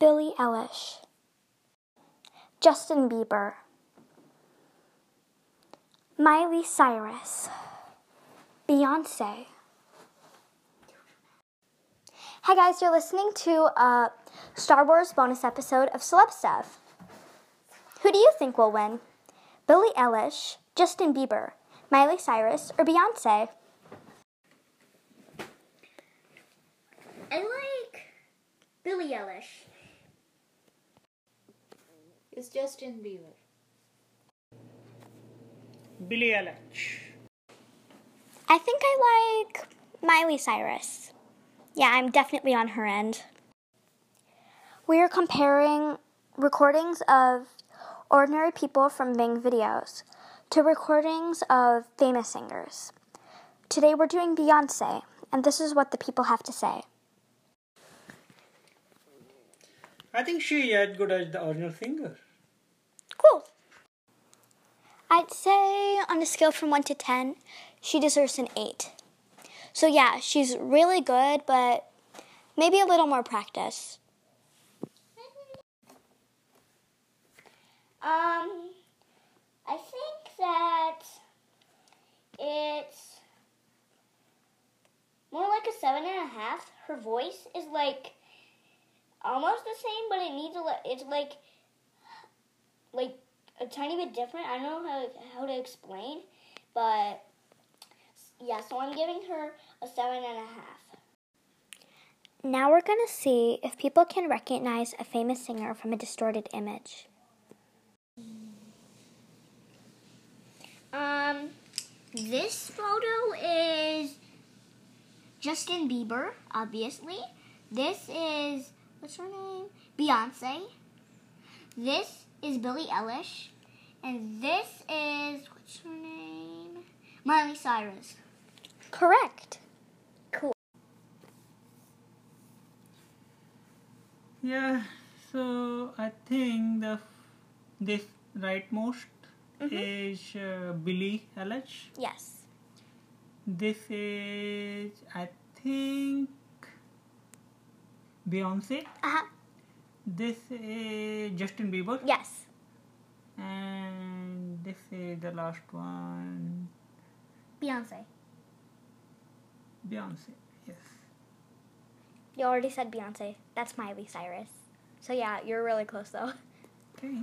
Billie Eilish, Justin Bieber, Miley Cyrus, Beyonce. Hi guys, you're listening to a Star Wars bonus episode of Celeb Stuff. Who do you think will win? Billie Eilish, Justin Bieber, Miley Cyrus, or Beyonce? I like Billie Eilish. It's Justin Bieber. Billie Eilish. I think I like Miley Cyrus. Yeah, I'm definitely on her end. We are comparing recordings of ordinary people from Bing videos to recordings of famous singers. Today we're doing Beyonce, and this is what the people have to say. I think she is as good as the original singer. Cool. I'd say on a scale from 1 to 10, she deserves an 8. So, yeah, she's really good, but maybe a little more practice. Um, I think that it's more like a seven and a half. Her voice is like almost the same, but it needs a li- it's like like a tiny bit different. I don't know how how to explain, but yeah. So I'm giving her a seven and a half. Now we're going to see if people can recognize a famous singer from a distorted image. Um, this photo is Justin Bieber, obviously. This is what's her name? Beyonce. This is Billie Eilish, and this is what's her name? Miley Cyrus. Correct. Cool. Yeah, so I think the this rightmost is uh, Billie Eilish. Yes. This is I think Beyonce. Uh-huh. This is Justin Bieber. Yes. And this is the last one, Beyonce. Beyonce. Yes. You already said Beyonce. That's Miley Cyrus. So, yeah, you're really close, though. Okay.